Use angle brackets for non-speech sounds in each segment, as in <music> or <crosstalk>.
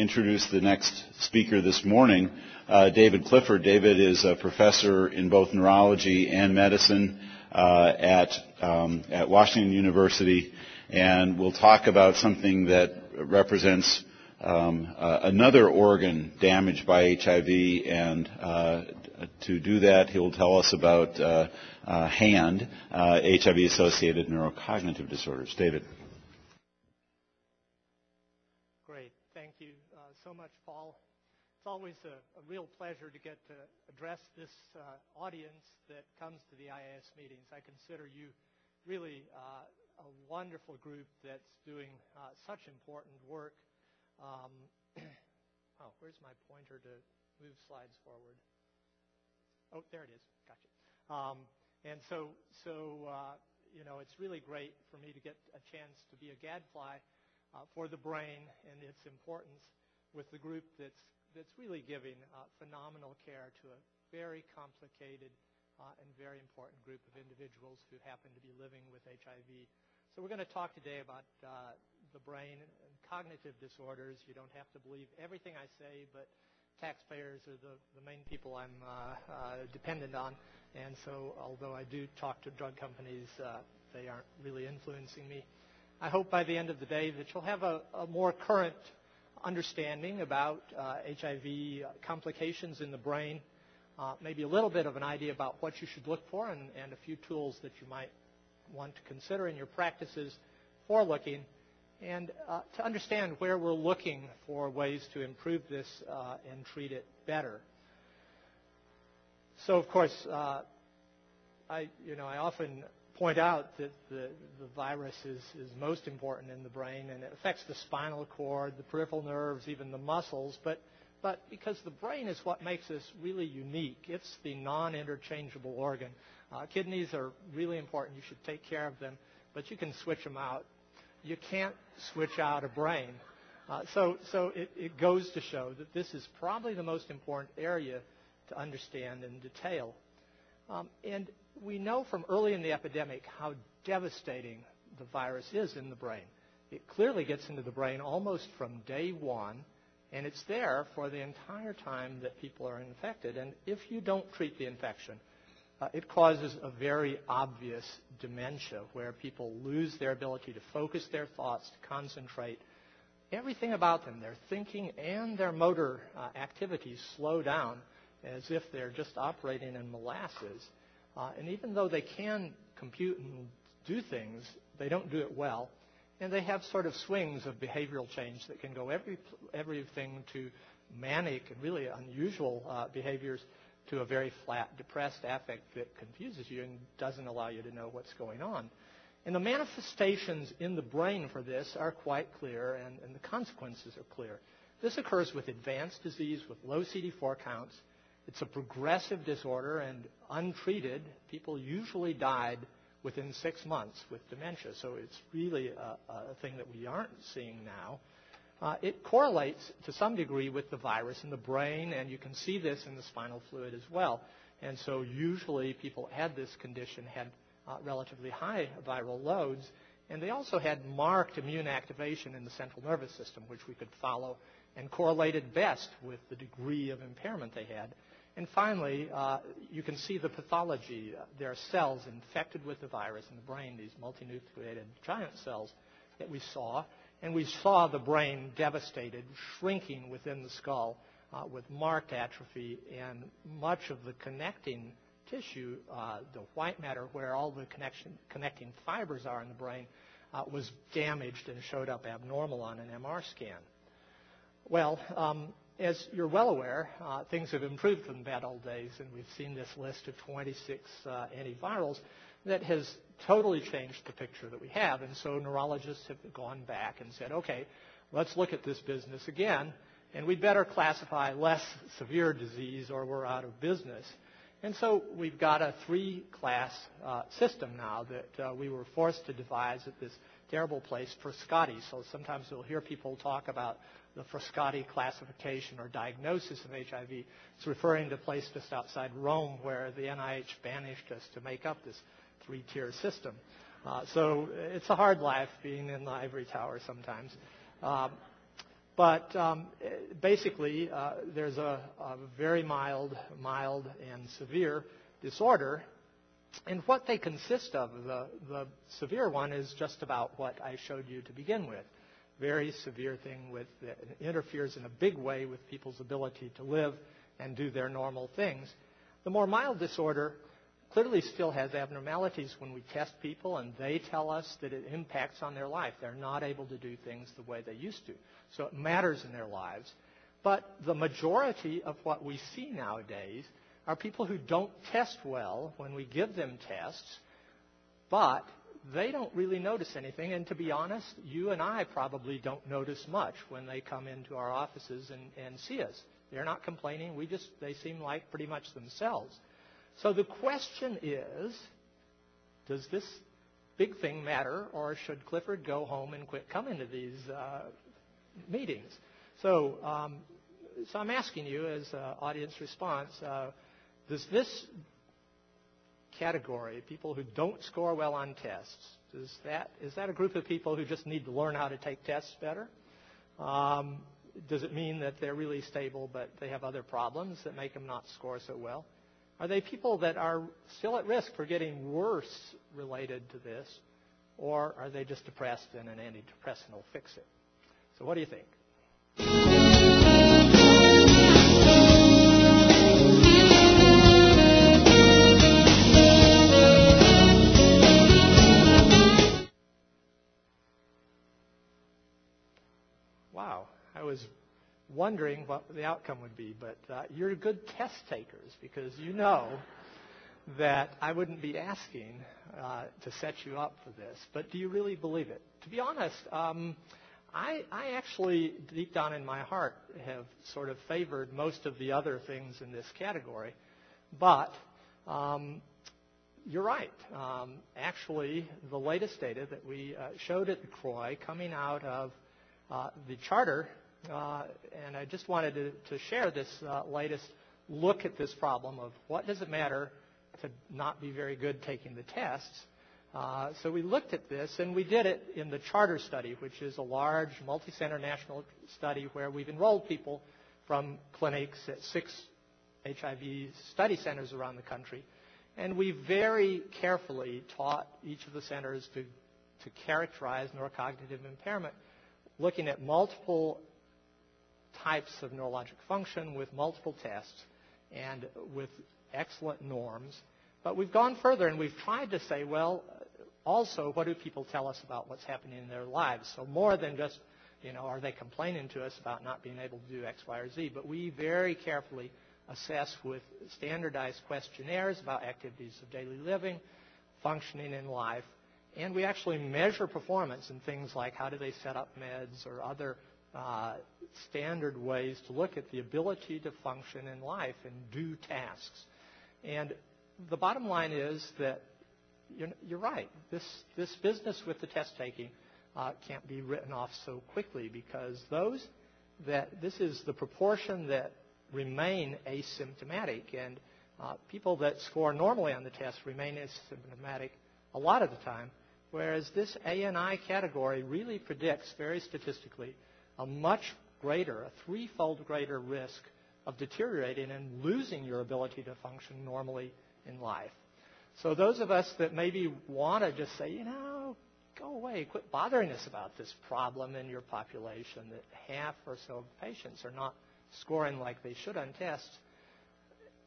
introduce the next speaker this morning, uh, David Clifford. David is a professor in both neurology and medicine uh, at, um, at Washington University, and we'll talk about something that represents um, uh, another organ damaged by HIV, and uh, to do that, he'll tell us about uh, uh, HAND, HIV-associated neurocognitive disorders. David. So much, Paul. It's always a, a real pleasure to get to address this uh, audience that comes to the IAS meetings. I consider you really uh, a wonderful group that's doing uh, such important work. Um, <clears throat> oh, where's my pointer to move slides forward? Oh, there it is. Gotcha. Um, and so, so uh, you know, it's really great for me to get a chance to be a gadfly uh, for the brain and its importance with the group that's, that's really giving uh, phenomenal care to a very complicated uh, and very important group of individuals who happen to be living with HIV. So we're going to talk today about uh, the brain and cognitive disorders. You don't have to believe everything I say, but taxpayers are the, the main people I'm uh, uh, dependent on. And so although I do talk to drug companies, uh, they aren't really influencing me. I hope by the end of the day that you'll have a, a more current understanding about uh, HIV complications in the brain, uh, maybe a little bit of an idea about what you should look for, and, and, a few tools that you might want to consider in your practices for looking, and uh, to understand where we're looking for ways to improve this uh, and treat it better. So, of course, uh, I, you know, I often point out that the, the virus is, is most important in the brain and it affects the spinal cord, the peripheral nerves, even the muscles. But, but because the brain is what makes us really unique, it's the non interchangeable organ. Uh, kidneys are really important. You should take care of them, but you can switch them out. You can't switch out a brain. Uh, so so it, it goes to show that this is probably the most important area to understand in detail. Um, and we know from early in the epidemic how devastating the virus is in the brain. It clearly gets into the brain almost from day one, and it's there for the entire time that people are infected. And if you don't treat the infection, uh, it causes a very obvious dementia where people lose their ability to focus their thoughts, to concentrate. Everything about them, their thinking and their motor uh, activities slow down as if they're just operating in molasses. Uh, and even though they can compute and do things, they don't do it well. And they have sort of swings of behavioral change that can go every, everything to manic and really unusual uh, behaviors to a very flat, depressed affect that confuses you and doesn't allow you to know what's going on. And the manifestations in the brain for this are quite clear, and, and the consequences are clear. This occurs with advanced disease with low CD4 counts it's a progressive disorder, and untreated, people usually died within six months with dementia. So it's really a, a thing that we aren't seeing now. Uh, it correlates to some degree with the virus in the brain, and you can see this in the spinal fluid as well. And so usually people had this condition had uh, relatively high viral loads, and they also had marked immune activation in the central nervous system, which we could follow and correlated best with the degree of impairment they had. And finally, uh, you can see the pathology. There are cells infected with the virus in the brain, these multinucleated giant cells that we saw. And we saw the brain devastated, shrinking within the skull uh, with marked atrophy and much of the connecting tissue, uh, the white matter where all the connecting fibers are in the brain, uh, was damaged and showed up abnormal on an MR scan. Well, um, as you're well aware, uh, things have improved from the bad old days, and we've seen this list of 26 uh, antivirals that has totally changed the picture that we have. And so neurologists have gone back and said, okay, let's look at this business again, and we'd better classify less severe disease or we're out of business. And so we've got a three-class uh, system now that uh, we were forced to devise at this terrible place Frascati. So sometimes you'll hear people talk about the Frascati classification or diagnosis of HIV. It's referring to a place just outside Rome where the NIH banished us to make up this three-tier system. Uh, so it's a hard life being in the ivory tower sometimes. Um, But um, basically, uh, there's a, a very mild, mild and severe disorder. And what they consist of, the, the severe one is just about what I showed you to begin with. Very severe thing with that interferes in a big way with people's ability to live and do their normal things. The more mild disorder clearly still has abnormalities when we test people and they tell us that it impacts on their life. They're not able to do things the way they used to. So it matters in their lives. But the majority of what we see nowadays are people who don't test well when we give them tests, but they don't really notice anything. And to be honest, you and I probably don't notice much when they come into our offices and, and see us. They're not complaining. We just, they seem like pretty much themselves. So the question is, does this big thing matter, or should Clifford go home and quit coming to these uh, meetings? So, um, so I'm asking you as uh, audience response, uh, does this category, people who don't score well on tests, is that, is that a group of people who just need to learn how to take tests better? Um, does it mean that they're really stable but they have other problems that make them not score so well? Are they people that are still at risk for getting worse related to this? Or are they just depressed and an antidepressant will fix it? So, what do you think? Wondering what the outcome would be, but uh, you're good test takers because you know that I wouldn't be asking uh, to set you up for this. But do you really believe it? To be honest, um, I, I actually, deep down in my heart, have sort of favored most of the other things in this category. But um, you're right. Um, actually, the latest data that we uh, showed at the CROI coming out of uh, the charter uh, and I just wanted to, to share this uh, latest look at this problem of what does it matter to not be very good taking the tests. Uh, so we looked at this, and we did it in the Charter study, which is a large multi-center national study where we've enrolled people from clinics at six HIV study centers around the country. And we very carefully taught each of the centers to, to characterize neurocognitive impairment, looking at multiple types of neurologic function with multiple tests and with excellent norms. But we've gone further and we've tried to say, well, also, what do people tell us about what's happening in their lives? So more than just, you know, are they complaining to us about not being able to do X, Y, or Z? But we very carefully assess with standardized questionnaires about activities of daily living, functioning in life, and we actually measure performance in things like how do they set up meds or other uh, standard ways to look at the ability to function in life and do tasks. And the bottom line is that you're, you're right. This, this business with the test taking uh, can't be written off so quickly because those that this is the proportion that remain asymptomatic and uh, people that score normally on the test remain asymptomatic a lot of the time, whereas this ANI category really predicts very statistically a much greater, a threefold greater risk of deteriorating and losing your ability to function normally in life. So those of us that maybe want to just say, you know, go away, quit bothering us about this problem in your population that half or so of patients are not scoring like they should on tests,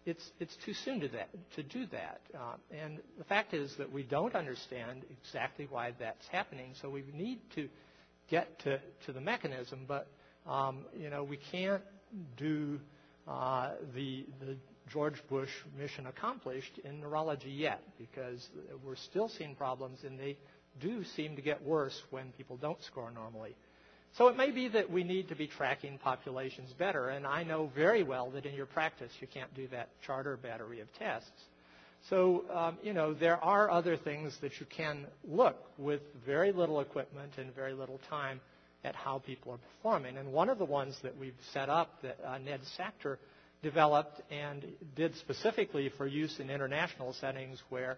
it's, it's too soon to, that, to do that. Uh, and the fact is that we don't understand exactly why that's happening, so we need to get to, to the mechanism, but um, you know we can't do uh, the the George Bush mission accomplished in neurology yet because we're still seeing problems and they do seem to get worse when people don't score normally. So it may be that we need to be tracking populations better, and I know very well that in your practice you can't do that charter battery of tests. So, um, you know, there are other things that you can look with very little equipment and very little time at how people are performing. And one of the ones that we've set up that uh, Ned Sacktor developed and did specifically for use in international settings where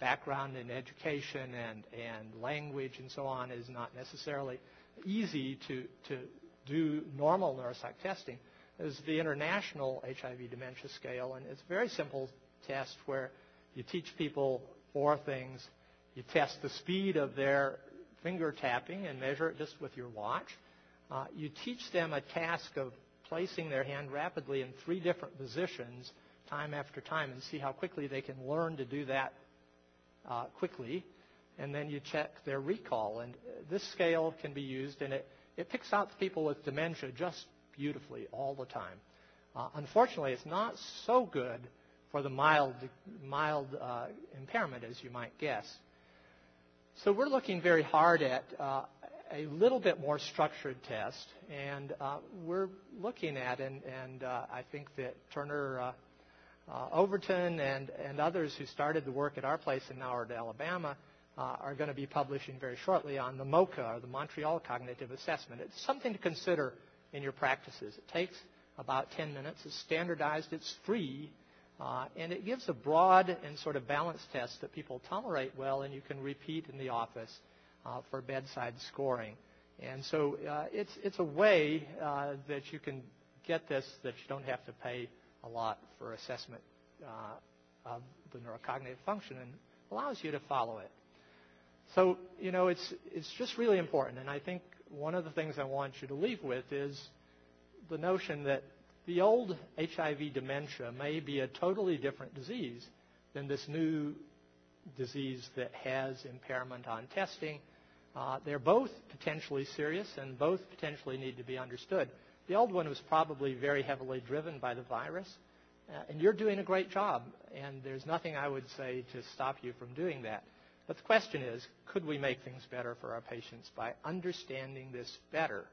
background in education and, and language and so on is not necessarily easy to, to do normal neuropsych testing is the International HIV Dementia Scale, and it's a very simple test where you teach people four things. You test the speed of their finger tapping and measure it just with your watch. Uh, you teach them a task of placing their hand rapidly in three different positions time after time and see how quickly they can learn to do that uh, quickly. And then you check their recall. And this scale can be used, and it, it picks out people with dementia just beautifully all the time. Uh, unfortunately, it's not so good for the mild, mild uh, impairment as you might guess. So we're looking very hard at uh, a little bit more structured test, and uh, we're looking at, and, and uh, I think that Turner uh, uh, Overton and, and others who started the work at our place in Howard, Alabama, are going to be publishing very shortly on the MoCA, or the Montreal Cognitive Assessment. It's something to consider in your practices. It takes about 10 minutes. It's standardized. It's free. Uh, and it gives a broad and sort of balanced test that people tolerate well and you can repeat in the office uh, for bedside scoring. And so uh, it's, it's a way uh, that you can get this that you don't have to pay a lot for assessment uh, of the neurocognitive function and allows you to follow it. So, you know, it's, it's just really important. And I think one of the things I want you to leave with is the notion that the old HIV dementia may be a totally different disease than this new disease that has impairment on testing. Uh, they're both potentially serious and both potentially need to be understood. The old one was probably very heavily driven by the virus, uh, and you're doing a great job, and there's nothing I would say to stop you from doing that. But the question is, could we make things better for our patients by understanding this better?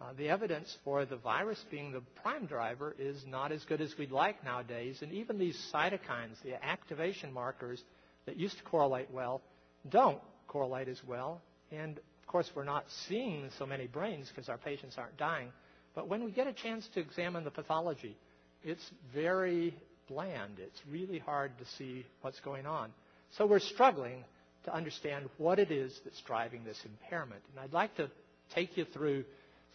Uh, the evidence for the virus being the prime driver is not as good as we'd like nowadays, and even these cytokines, the activation markers that used to correlate well, don't correlate as well. And of course, we're not seeing so many brains because our patients aren't dying. But when we get a chance to examine the pathology, it's very bland. It's really hard to see what's going on. So we're struggling to understand what it is that's driving this impairment. And I'd like to take you through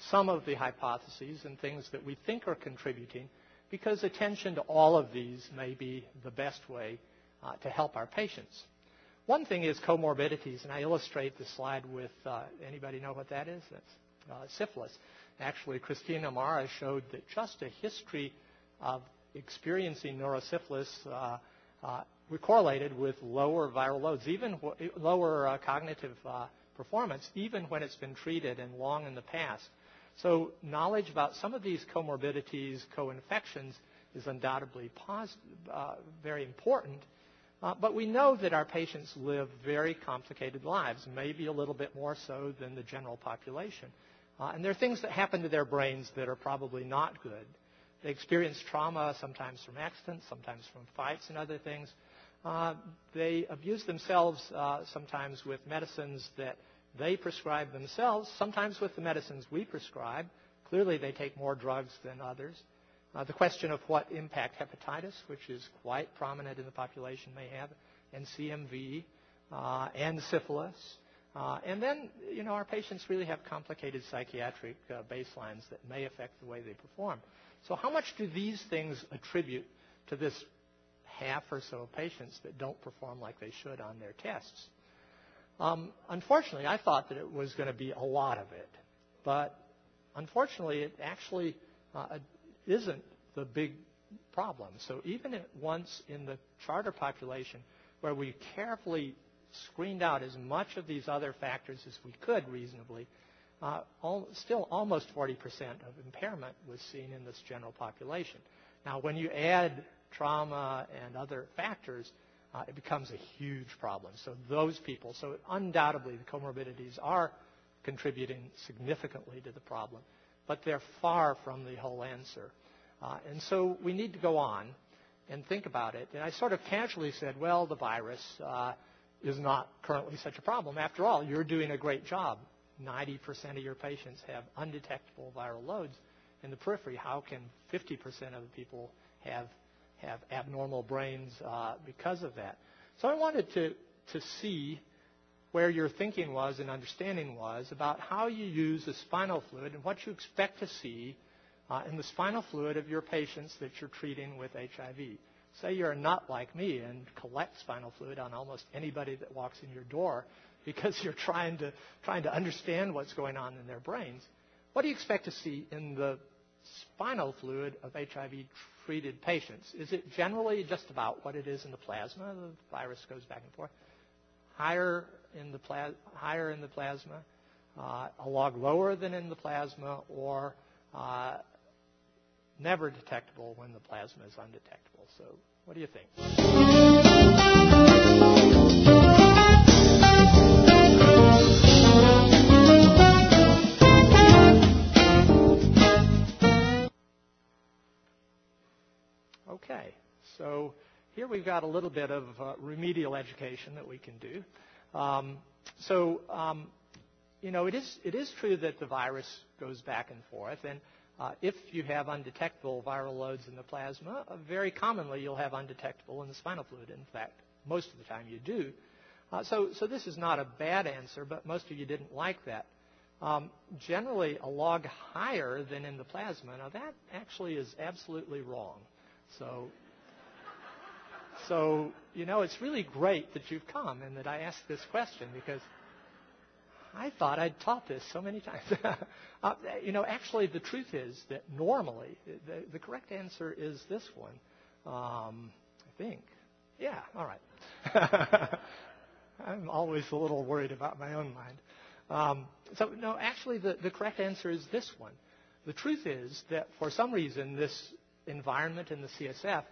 some of the hypotheses and things that we think are contributing because attention to all of these may be the best way uh, to help our patients. One thing is comorbidities, and I illustrate the slide with uh, anybody know what that is? That's uh, syphilis. Actually, Christina Marra showed that just a history of experiencing neurosyphilis uh, uh, correlated with lower viral loads, even lower uh, cognitive uh, performance, even when it's been treated and long in the past. So knowledge about some of these comorbidities, co-infections, is undoubtedly pos- uh, very important. Uh, but we know that our patients live very complicated lives, maybe a little bit more so than the general population. Uh, and there are things that happen to their brains that are probably not good. They experience trauma, sometimes from accidents, sometimes from fights and other things. Uh, they abuse themselves uh, sometimes with medicines that they prescribe themselves, sometimes with the medicines we prescribe. Clearly, they take more drugs than others. Uh, the question of what impact hepatitis, which is quite prominent in the population, may have, and CMV, uh, and syphilis. Uh, and then, you know, our patients really have complicated psychiatric uh, baselines that may affect the way they perform. So, how much do these things attribute to this half or so of patients that don't perform like they should on their tests? Um, unfortunately, I thought that it was going to be a lot of it, but unfortunately, it actually uh, isn't the big problem. So even at once in the charter population, where we carefully screened out as much of these other factors as we could reasonably, uh, all, still almost 40% of impairment was seen in this general population. Now, when you add trauma and other factors, uh, it becomes a huge problem. So those people, so undoubtedly the comorbidities are contributing significantly to the problem, but they're far from the whole answer. Uh, and so we need to go on and think about it. And I sort of casually said, well, the virus uh, is not currently such a problem. After all, you're doing a great job. 90% of your patients have undetectable viral loads in the periphery. How can 50% of the people have have abnormal brains uh, because of that. So I wanted to, to see where your thinking was and understanding was about how you use the spinal fluid and what you expect to see uh, in the spinal fluid of your patients that you're treating with HIV. Say you're not like me and collect spinal fluid on almost anybody that walks in your door <laughs> because you're trying to, trying to understand what's going on in their brains. What do you expect to see in the spinal fluid of HIV treated patients? Is it generally just about what it is in the plasma? The virus goes back and forth. Higher in the, higher in the plasma, uh, a log lower than in the plasma, or uh, never detectable when the plasma is undetectable. So, what do you think? Okay, so here we've got a little bit of uh, remedial education that we can do. Um, so, um, you know, it is, it is true that the virus goes back and forth, and uh, if you have undetectable viral loads in the plasma, uh, very commonly you'll have undetectable in the spinal fluid. In fact, most of the time you do. Uh, so, so this is not a bad answer, but most of you didn't like that. Um, generally, a log higher than in the plasma. Now that actually is absolutely wrong. So, so you know, it's really great that you've come and that I asked this question because I thought I'd taught this so many times. <laughs> uh, you know, actually, the truth is that normally the, the correct answer is this one. Um, I think. Yeah. All right. <laughs> I'm always a little worried about my own mind. Um, so, no, actually, the, the correct answer is this one. The truth is that for some reason, this environment in the CSF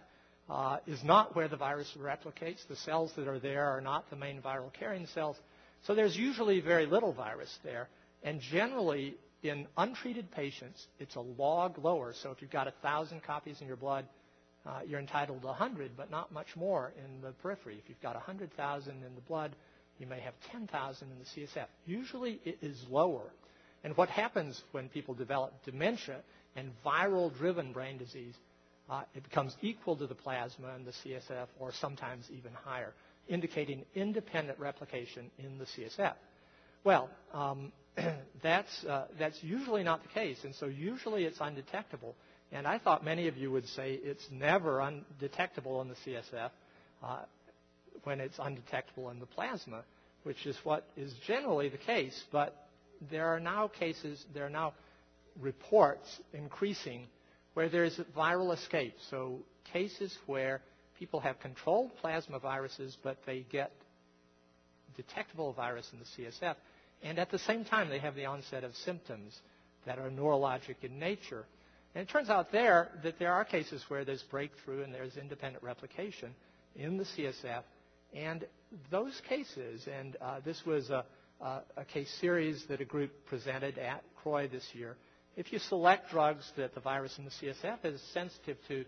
uh, is not where the virus replicates. The cells that are there are not the main viral carrying cells. So there's usually very little virus there. And generally, in untreated patients, it's a log lower. So if you've got 1,000 copies in your blood, uh, you're entitled to 100, but not much more in the periphery. If you've got 100,000 in the blood, you may have 10,000 in the CSF. Usually it is lower. And what happens when people develop dementia and viral driven brain disease, uh, it becomes equal to the plasma in the CSF or sometimes even higher, indicating independent replication in the CSF. Well, um, <clears throat> that's, uh, that's usually not the case, and so usually it's undetectable. And I thought many of you would say it's never undetectable in the CSF uh, when it's undetectable in the plasma, which is what is generally the case. But there are now cases, there are now reports increasing where there's viral escape. So cases where people have controlled plasma viruses, but they get detectable virus in the CSF, and at the same time they have the onset of symptoms that are neurologic in nature. And it turns out there that there are cases where there's breakthrough and there's independent replication in the CSF. And those cases, and uh, this was a, a, a, case series that a group presented at CROI this year. If you select drugs that the virus in the CSF is sensitive to,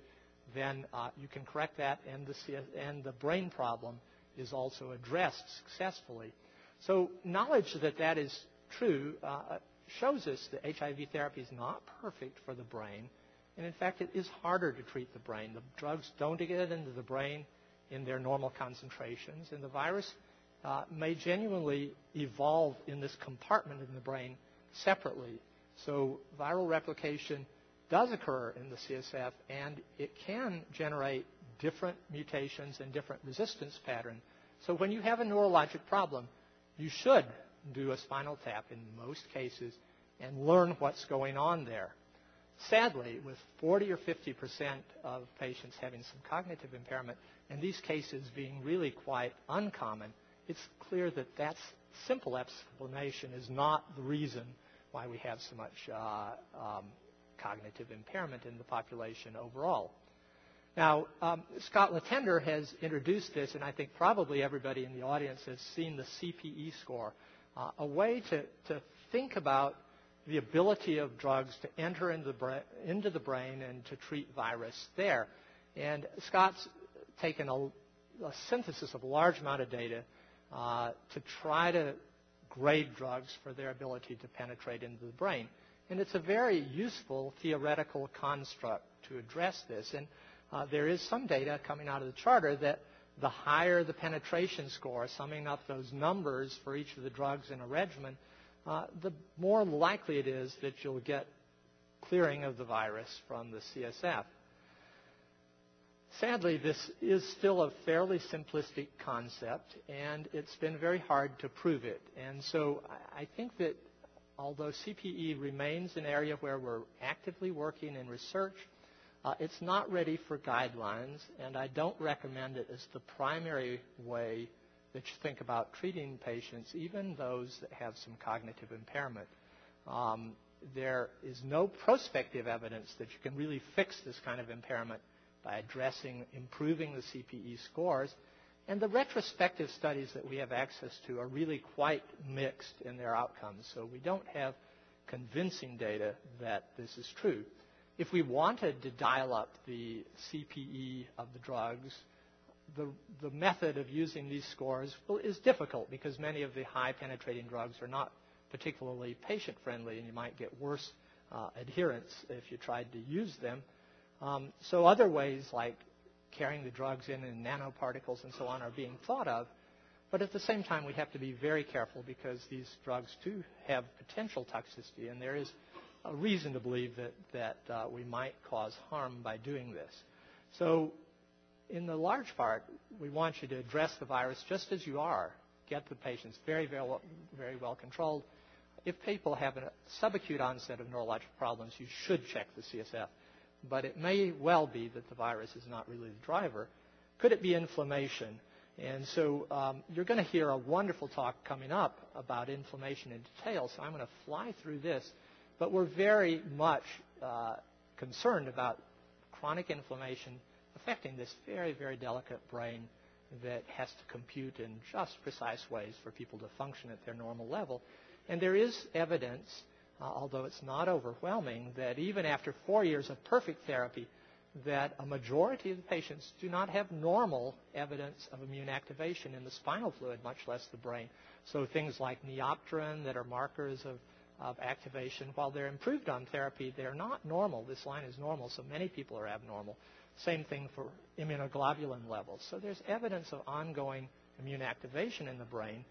then uh, you can correct that, and the, CS, and the brain problem is also addressed successfully. So knowledge that that is true uh, shows us that HIV therapy is not perfect for the brain. And in fact, it is harder to treat the brain. The drugs don't get into the brain in their normal concentrations, and the virus uh, may genuinely evolve in this compartment in the brain separately. So viral replication does occur in the CSF, and it can generate different mutations and different resistance patterns. So when you have a neurologic problem, you should do a spinal tap in most cases and learn what's going on there. Sadly, with 40 or 50 percent of patients having some cognitive impairment, and these cases being really quite uncommon, it's clear that that simple explanation is not the reason why we have so much uh, um, cognitive impairment in the population overall. Now, um, Scott Letendre has introduced this, and I think probably everybody in the audience has seen the CPE score, uh, a way to, to think about the ability of drugs to enter into the, bra- into the brain and to treat virus there. And Scott's taken a, a synthesis of a large amount of data uh, to try to grade drugs for their ability to penetrate into the brain. And it's a very useful theoretical construct to address this. And uh, there is some data coming out of the charter that the higher the penetration score, summing up those numbers for each of the drugs in a regimen, uh, the more likely it is that you'll get clearing of the virus from the CSF. Sadly, this is still a fairly simplistic concept, and it's been very hard to prove it. And so I think that although CPE remains an area where we're actively working in research, uh, it's not ready for guidelines, and I don't recommend it as the primary way that you think about treating patients, even those that have some cognitive impairment. Um, there is no prospective evidence that you can really fix this kind of impairment by addressing improving the CPE scores. And the retrospective studies that we have access to are really quite mixed in their outcomes. So we don't have convincing data that this is true. If we wanted to dial up the CPE of the drugs, the, the method of using these scores is difficult because many of the high penetrating drugs are not particularly patient friendly and you might get worse uh, adherence if you tried to use them. Um, so other ways like carrying the drugs in in nanoparticles and so on are being thought of. But at the same time, we have to be very careful because these drugs do have potential toxicity, and there is a reason to believe that, that uh, we might cause harm by doing this. So, in the large part, we want you to address the virus just as you are. Get the patients very, very well, very well controlled. If people have a subacute onset of neurological problems, you should check the CSF but it may well be that the virus is not really the driver. Could it be inflammation? And so um, you're going to hear a wonderful talk coming up about inflammation in detail, so I'm going to fly through this. But we're very much uh, concerned about chronic inflammation affecting this very, very delicate brain that has to compute in just precise ways for people to function at their normal level. And there is evidence uh, although it's not overwhelming, that even after four years of perfect therapy, that a majority of the patients do not have normal evidence of immune activation in the spinal fluid, much less the brain. So things like neopterin that are markers of, of activation, while they're improved on therapy, they're not normal. This line is normal, so many people are abnormal. Same thing for immunoglobulin levels. So there's evidence of ongoing immune activation in the brain.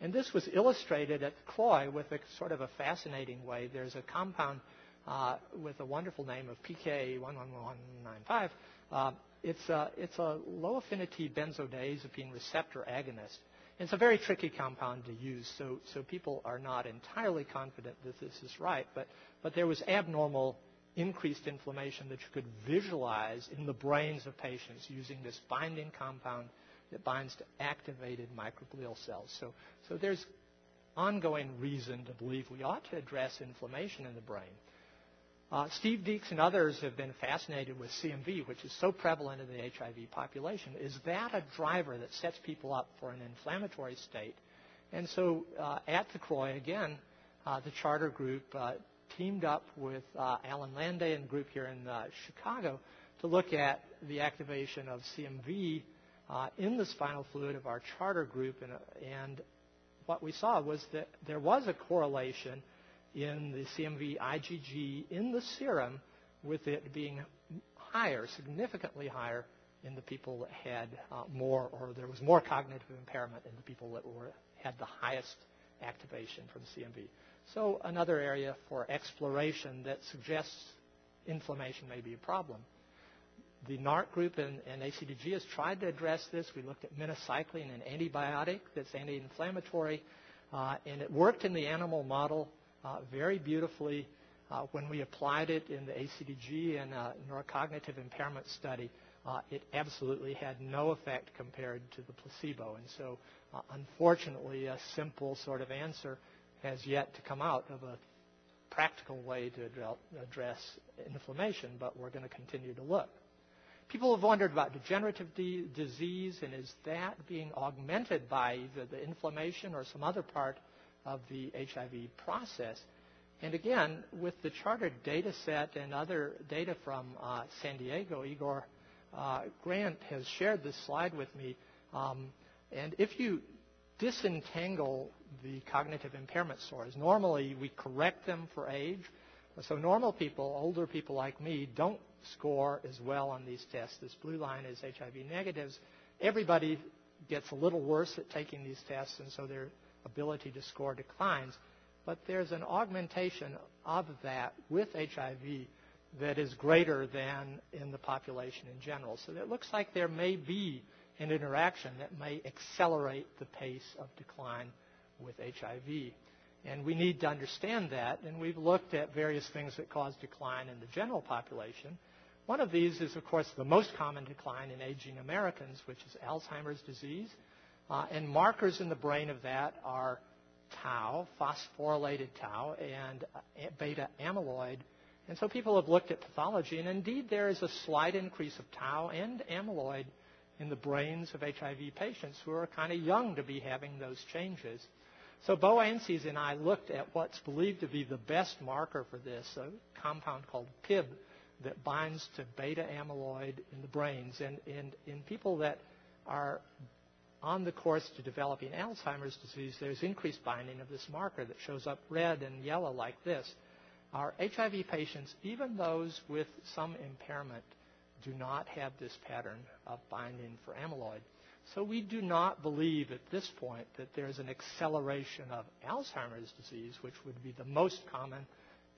And this was illustrated at CROI with a sort of a fascinating way. There's a compound uh, with a wonderful name of PK11195. Uh, it's, a, it's a low affinity benzodiazepine receptor agonist. It's a very tricky compound to use, so, so people are not entirely confident that this is right. But, but there was abnormal increased inflammation that you could visualize in the brains of patients using this binding compound that binds to activated microglial cells. So, so there's ongoing reason to believe we ought to address inflammation in the brain. Uh, Steve Deeks and others have been fascinated with CMV, which is so prevalent in the HIV population. Is that a driver that sets people up for an inflammatory state? And so uh, at the CROI, again, uh, the charter group uh, teamed up with uh, Alan Landay and group here in uh, Chicago to look at the activation of CMV uh, in the spinal fluid of our charter group, and, and what we saw was that there was a correlation in the CMV IgG in the serum with it being higher, significantly higher in the people that had uh, more, or there was more cognitive impairment in the people that were, had the highest activation from CMV. So another area for exploration that suggests inflammation may be a problem the NARC group and, and ACTG has tried to address this. We looked at minocycline, an antibiotic that's anti-inflammatory, uh, and it worked in the animal model uh, very beautifully. Uh, when we applied it in the ACTG and uh, neurocognitive impairment study, uh, it absolutely had no effect compared to the placebo. And so, uh, unfortunately, a simple sort of answer has yet to come out of a practical way to address inflammation, but we're going to continue to look. People have wondered about degenerative de- disease and is that being augmented by either the inflammation or some other part of the HIV process. And again, with the chartered data set and other data from uh, San Diego, Igor uh, Grant has shared this slide with me. Um, and if you disentangle the cognitive impairment scores, normally we correct them for age. So normal people, older people like me, don't score as well on these tests. This blue line is HIV negatives, everybody gets a little worse at taking these tests, and so their ability to score declines. But there's an augmentation of that with HIV that is greater than in the population in general. So it looks like there may be an interaction that may accelerate the pace of decline with HIV. And we need to understand that, and we've looked at various things that cause decline in the general population. One of these is, of course, the most common decline in aging Americans, which is Alzheimer's disease. Uh, and markers in the brain of that are tau, phosphorylated tau, and uh, beta amyloid. And so people have looked at pathology, and indeed there is a slight increase of tau and amyloid in the brains of HIV patients who are kind of young to be having those changes. So Beau Ances and I looked at what's believed to be the best marker for this, a compound called PIB that binds to beta amyloid in the brains. And in people that are on the course to developing Alzheimer's disease, there's increased binding of this marker that shows up red and yellow like this. Our HIV patients, even those with some impairment, do not have this pattern of binding for amyloid. So we do not believe at this point that there's an acceleration of Alzheimer's disease, which would be the most common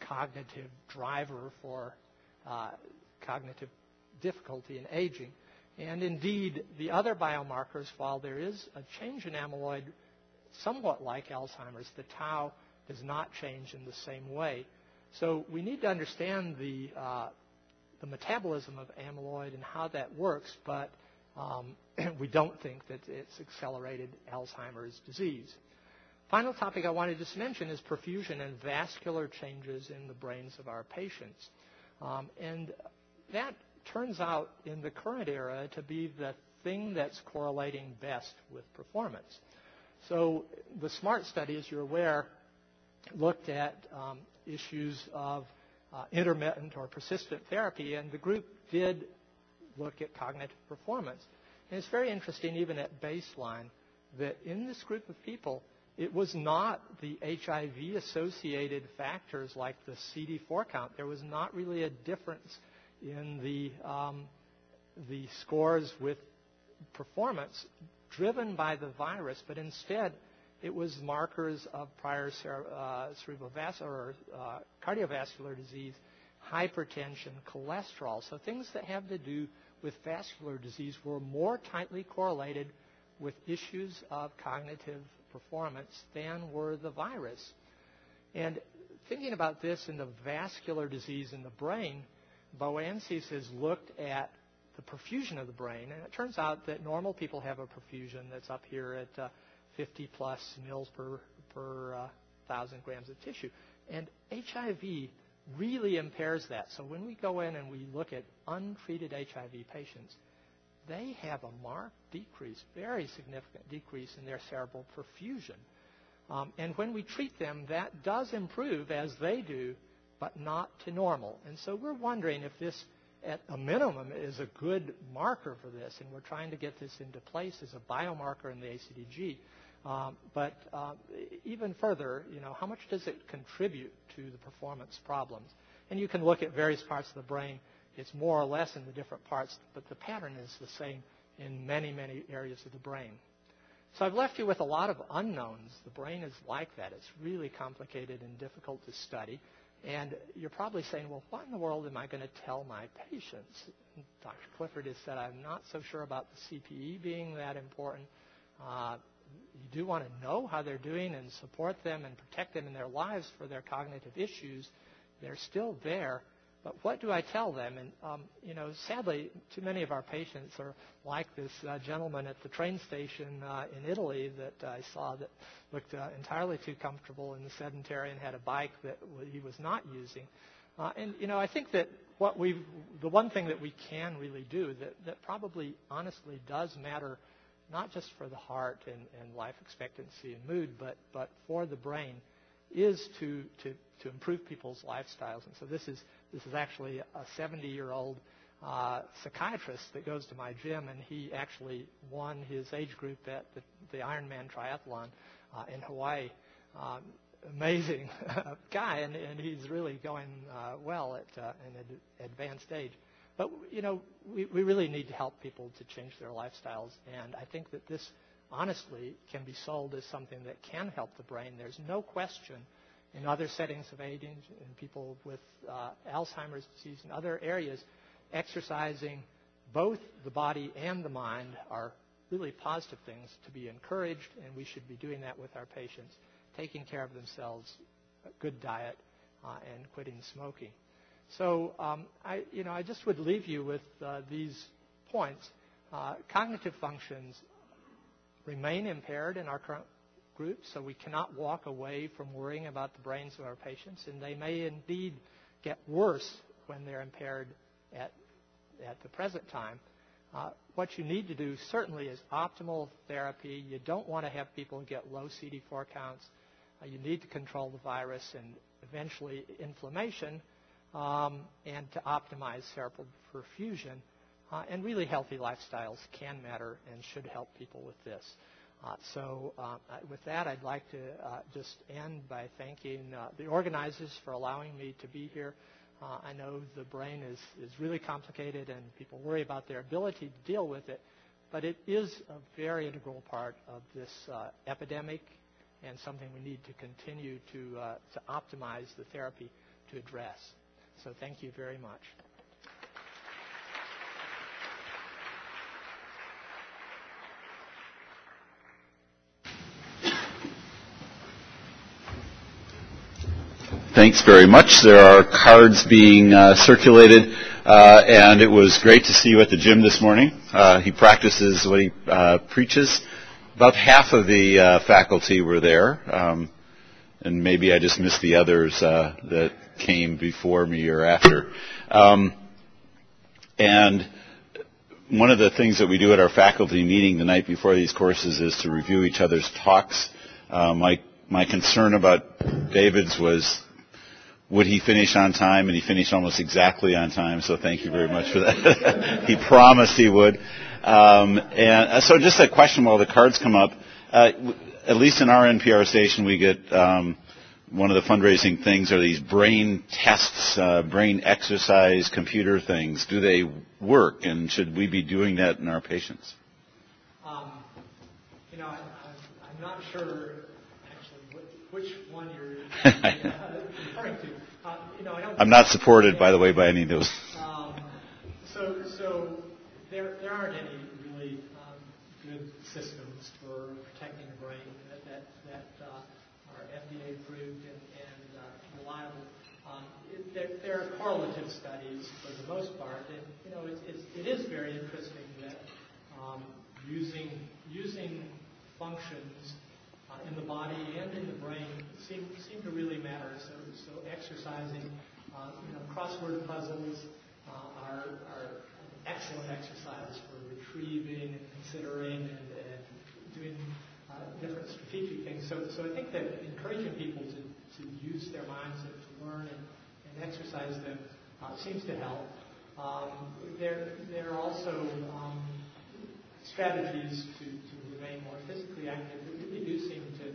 cognitive driver for uh, cognitive difficulty in aging. And indeed, the other biomarkers, while there is a change in amyloid somewhat like Alzheimer's, the tau does not change in the same way. So we need to understand the, uh, the metabolism of amyloid and how that works, but um, <clears throat> we don't think that it's accelerated Alzheimer's disease. Final topic I wanted to just mention is perfusion and vascular changes in the brains of our patients. Um, and that turns out in the current era to be the thing that's correlating best with performance. So the SMART study, as you're aware, looked at um, issues of uh, intermittent or persistent therapy, and the group did look at cognitive performance. And it's very interesting, even at baseline, that in this group of people, it was not the HIV associated factors like the CD4 count. There was not really a difference in the, um, the scores with performance driven by the virus, but instead it was markers of prior uh, cerebrovascular or uh, cardiovascular disease, hypertension, cholesterol. So things that have to do with vascular disease were more tightly correlated with issues of cognitive performance than were the virus. And thinking about this in the vascular disease in the brain, Beau Ances has looked at the perfusion of the brain, and it turns out that normal people have a perfusion that's up here at uh, 50 plus mils per, per uh, thousand grams of tissue. And HIV really impairs that. So when we go in and we look at untreated HIV patients, they have a marked decrease, very significant decrease in their cerebral perfusion. Um, and when we treat them, that does improve as they do, but not to normal. And so we're wondering if this, at a minimum, is a good marker for this, and we're trying to get this into place as a biomarker in the ACTG. Um, but uh, even further, you know, how much does it contribute to the performance problems? And you can look at various parts of the brain. It's more or less in the different parts, but the pattern is the same in many, many areas of the brain. So I've left you with a lot of unknowns. The brain is like that. It's really complicated and difficult to study. And you're probably saying, well, what in the world am I going to tell my patients? Dr. Clifford has said, I'm not so sure about the CPE being that important. Uh, you do want to know how they're doing and support them and protect them in their lives for their cognitive issues. They're still there. But what do I tell them? And, um, you know, sadly, too many of our patients are like this uh, gentleman at the train station uh, in Italy that I saw that looked uh, entirely too comfortable and sedentary and had a bike that he was not using. Uh, and, you know, I think that what we the one thing that we can really do that, that probably honestly does matter not just for the heart and, and life expectancy and mood, but, but for the brain is to, to, to improve people's lifestyles. And so this is this is actually a 70 year old uh, psychiatrist that goes to my gym, and he actually won his age group at the, the Ironman triathlon uh, in Hawaii. Um, amazing <laughs> guy, and, and he's really going uh, well at uh, an ad- advanced age. But you know, we, we really need to help people to change their lifestyles, and I think that this honestly can be sold as something that can help the brain. There's no question in other settings of aging, in people with uh, Alzheimer's disease and other areas, exercising both the body and the mind are really positive things to be encouraged, and we should be doing that with our patients, taking care of themselves, a good diet, uh, and quitting smoking. So, um, I, you know, I just would leave you with uh, these points. Uh, cognitive functions remain impaired in our current group, so we cannot walk away from worrying about the brains of our patients, and they may indeed get worse when they're impaired at, at the present time. Uh, what you need to do certainly is optimal therapy. You don't want to have people get low CD4 counts. Uh, you need to control the virus and eventually inflammation um, and to optimize cerebral perfusion. Uh, and really healthy lifestyles can matter and should help people with this. Uh, so uh, with that, I'd like to uh, just end by thanking uh, the organizers for allowing me to be here. Uh, I know the brain is, is really complicated and people worry about their ability to deal with it, but it is a very integral part of this epidemic and something we need to continue to, to optimize the therapy to address. So thank you very much. Thanks very much. There are cards being uh, circulated, uh, and it was great to see you at the gym this morning. Uh, he practices what he uh, preaches. About half of the uh, faculty were there, um, and maybe I just missed the others uh, that came before me or after. Um, and one of the things that we do at our faculty meeting the night before these courses is to review each other's talks. my my concern about David's was would he finish on time? And he finished almost exactly on time. So thank you very much for that. <laughs> he promised he would. Um, and uh, so just a question while the cards come up. Uh, at least in our NPR station, we get um, one of the fundraising things are these brain tests, uh, brain exercise, computer things. Do they work, and should we be doing that in our patients? Um, you know, I, am not sure actually which one you're <laughs> referring to no, I don't. I'm not supported, by the way, by any of those. <laughs> Um, so, so there, there aren't any really um, good systems for protecting the brain that that, that uh, are FDA approved and, and uh, reliable. Um, are correlative studies for the most part, and you know it's, it's, it is very interesting that um, using using functions uh, in the body and in the brain seem, seem to really matter. So, so exercising, uh, you know, crossword puzzles uh, are, are excellent exercise for retrieving and considering and, and doing uh, different strategic things. So, so I think that encouraging people to, to use their minds and to learn and exercise them uh, seems to help. Um, there, there are also um, strategies to, to remain more physically active that really do seem to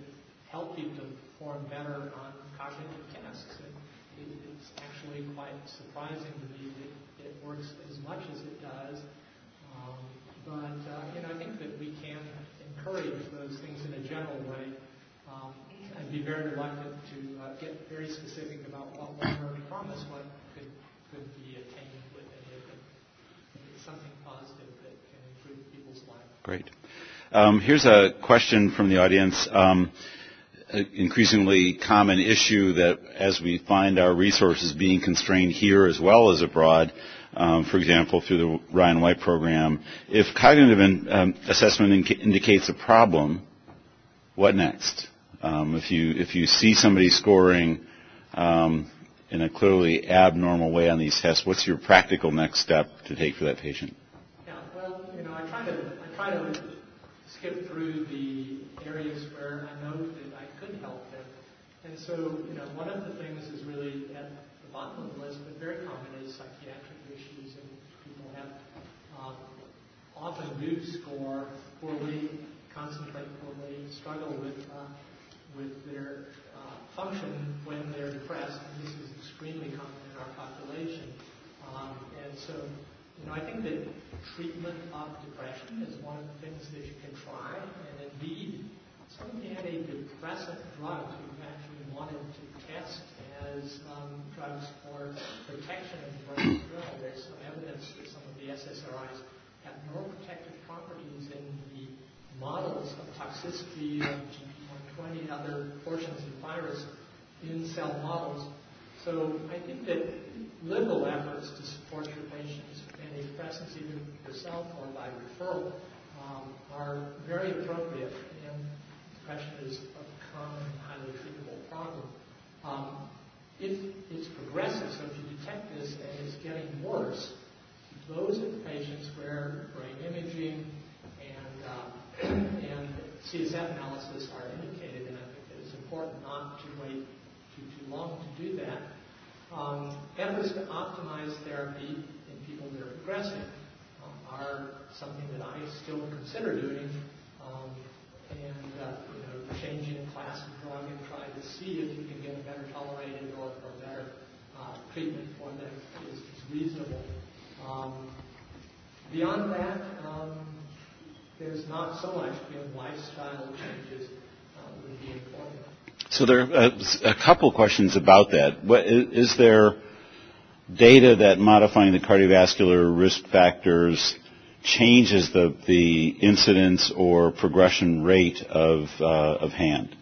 help people perform better on cognitive tasks. And it, it's actually quite surprising to me that it works as much as it does. Um, but uh, you know, I think that we can encourage those things in a general way. Um, and be very reluctant to uh, get very specific about what one word promise what could could be attained with any of them. It's something positive that can improve people's lives. Great. Um, here's a question from the audience. Um, increasingly common issue that as we find our resources being constrained here as well as abroad, um, for example, through the Ryan White program, if cognitive in, um, assessment in- indicates a problem, what next? Um, if you if you see somebody scoring um, in a clearly abnormal way on these tests, what's your practical next step to take for that patient? Yeah, well, you know, I try to I try to skip through the areas where I know that I could help them. And so, you know, one of the things is really at the bottom of the list, but very common, is psychiatric issues, and people have um, often do score poorly, concentrate poorly, struggle with uh, with their uh, function when they're depressed. And this is extremely common in our population. Um, and so, you know, I think that treatment of depression is one of the things that you can try. And indeed, some of the antidepressant drugs actually wanted to test as um, drugs for protection of the brain well. There's some evidence that some of the SSRIs have neuroprotective properties in the models of toxicity of GP120 and other portions of the virus in cell models. So I think that liberal efforts to support your patients with antidepressants, either yourself or by referral, um, are very appropriate. And depression is a common, highly treatable problem. Um, if it's progressive, so if you detect this and it's getting worse, those are the patients where brain imaging and, uh, <clears throat> and CSF analysis are indicated, and I think that it's important not to wait too, too long to do that. Um, efforts to optimize therapy people that are progressing um, are something that I still consider doing. Um, and uh, you know, changing a class of drug and try to see if you can get a better tolerated or, or better uh, treatment for them is, is reasonable. Um, beyond that, um, there's not so much. You know, lifestyle changes uh, would be important. So there are uh, a couple questions about that. What, is there data that modifying the cardiovascular risk factors changes the, the incidence or progression rate of, uh, of HAND?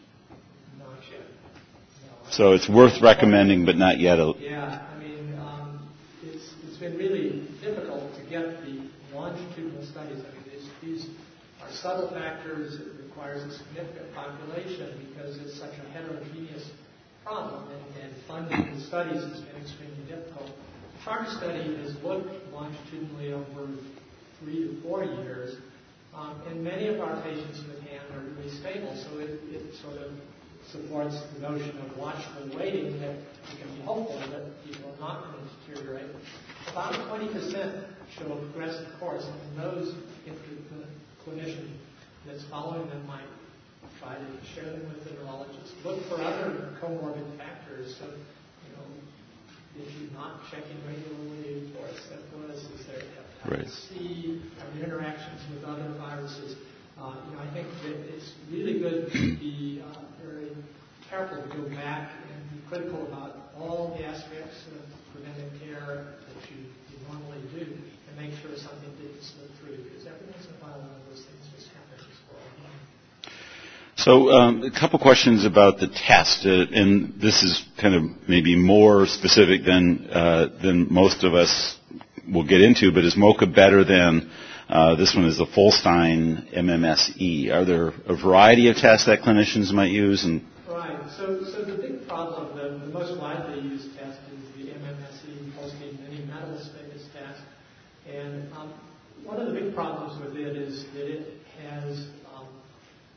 So it's worth recommending, but not yet. A, yeah, I mean, um, it's, it's been really difficult to get the longitudinal studies. I mean, these, these are subtle factors. It requires a significant population because it's such a heterogeneous problem, and, and funding studies has been extremely difficult. The CHARTER study has looked longitudinally over three to four years, um, and many of our patients with HAND are really stable, so it, it sort of supports the notion of watchful waiting that we can be hopeful that people are not going to deteriorate. About 20% show a progressive course, and those, if the clinician that's following them might try to share them with the neurologist. Look for other comorbid factors. So, you know, if you're not checking regularly for syphilis, is there hepatitis Right. C, are there interactions with other viruses? Uh, you know, I think that it's really good to be uh, very careful to go back and be critical about all the aspects of preventive care that you, you normally do and make sure something didn't slip through because every once in a while one of those things just happens. We're all human. So um, a couple questions about the test, uh, and this is kind of maybe more specific than uh, than most of us will get into. But is MoCA better than uh, this one? Is the Folstein MMSE? Are there a variety of tests that clinicians might use? And Right. So, so the big problem, the, the most widely used test is the MMSE, Folstein Mini Mental Status test. And um, one of the big problems with it is that it has um,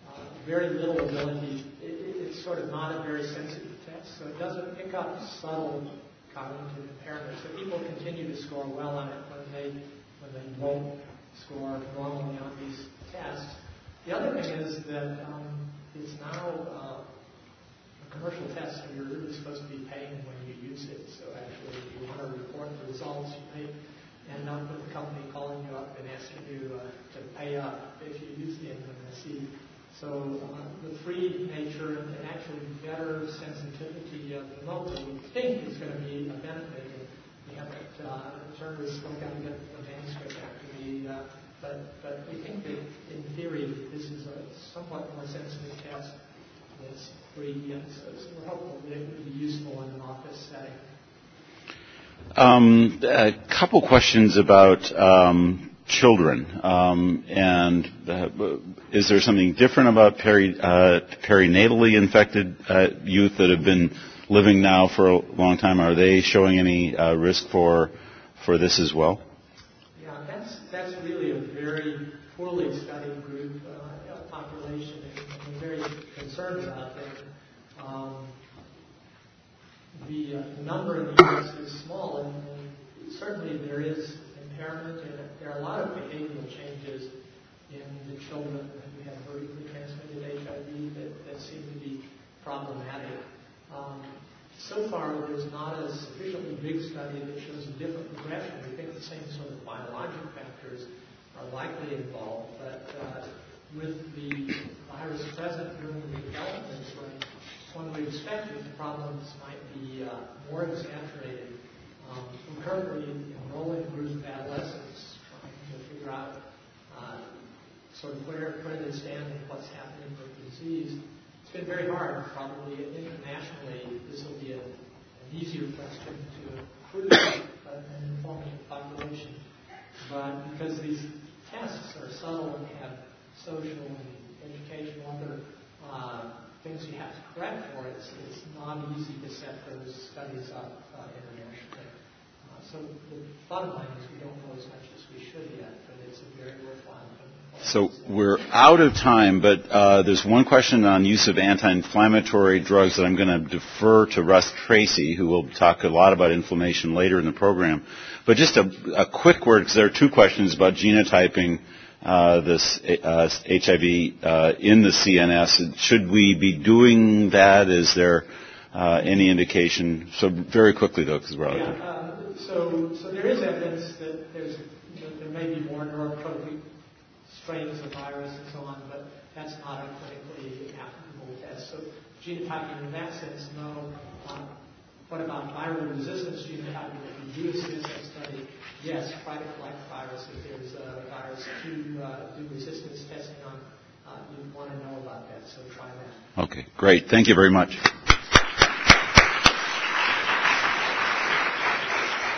uh, very little ability. It, it, it's sort of not a very sensitive test, so it doesn't pick up subtle cognitive impairments. So people continue to score well on it when they when they won't score normally on these tests. The other thing is that um, it's now uh, a commercial test, and you're really supposed to be paying when you use it. So actually, if you want to report the results, you may end up with a company calling you up and asking you uh, to pay up if you use the MMSE. So uh, the free nature and actually better sensitivity of the MoCA we think is going to be a benefit. We haven't, uh, still got to get the manuscript to me, uh, but, but we think that in theory this is a somewhat more sensitive test that's free, and so, so we're hopeful that it would be useful in an office setting. um, a couple questions about um, children, um, and uh, is there something different about peri, uh, perinatally infected uh, youth that have been living now for a long time? Are they showing any uh, risk for for this as well? Yeah, that's that's really a very poorly studied group uh, population, and we're very concerned about them. Um, the uh, number in the U.S. is small, and, and certainly there is impairment, and there are a lot of behavioral changes in the children who have vertically transmitted HIV that, that seem to be problematic. Um, so far there's not a sufficiently big study that shows a different progression. We think the same sort of biologic factors are likely involved, but uh, with the virus present during the development spring, one would expect that the problems might be uh, more exaggerated. Um, we're currently enrolling groups of adolescents trying to figure out sort of where, where they stand and what's happening with the disease. It's been very hard, probably internationally. This will be a, an easier question to include an informative population. But because these tests are subtle and have social and educational other uh, things you have to correct for, it's, it's not easy to set those studies up uh, internationally. Uh, so the bottom line is we don't know as much as we should yet, but it's a very worthwhile. So we're out of time, but uh, there's one question on use of anti-inflammatory drugs that I'm going to defer to Russ Tracy, who will talk a lot about inflammation later in the program. But just a, a quick word, because there are two questions about genotyping uh, this uh, HIV uh, in the CNS. Should we be doing that? Is there uh, any indication? So very quickly, though, because we're out of time. Yeah, so, so there is evidence that there may be more neurotropic strains of virus and so on, but that's not a clinically applicable test. So genotyping in that sense, no. Um, what about viral resistance genotyping? If you do a study, yes, try to collect virus. If there's a virus to uh, do resistance testing on, uh, you want to know about that, so try that. Okay, great. Thank you very much.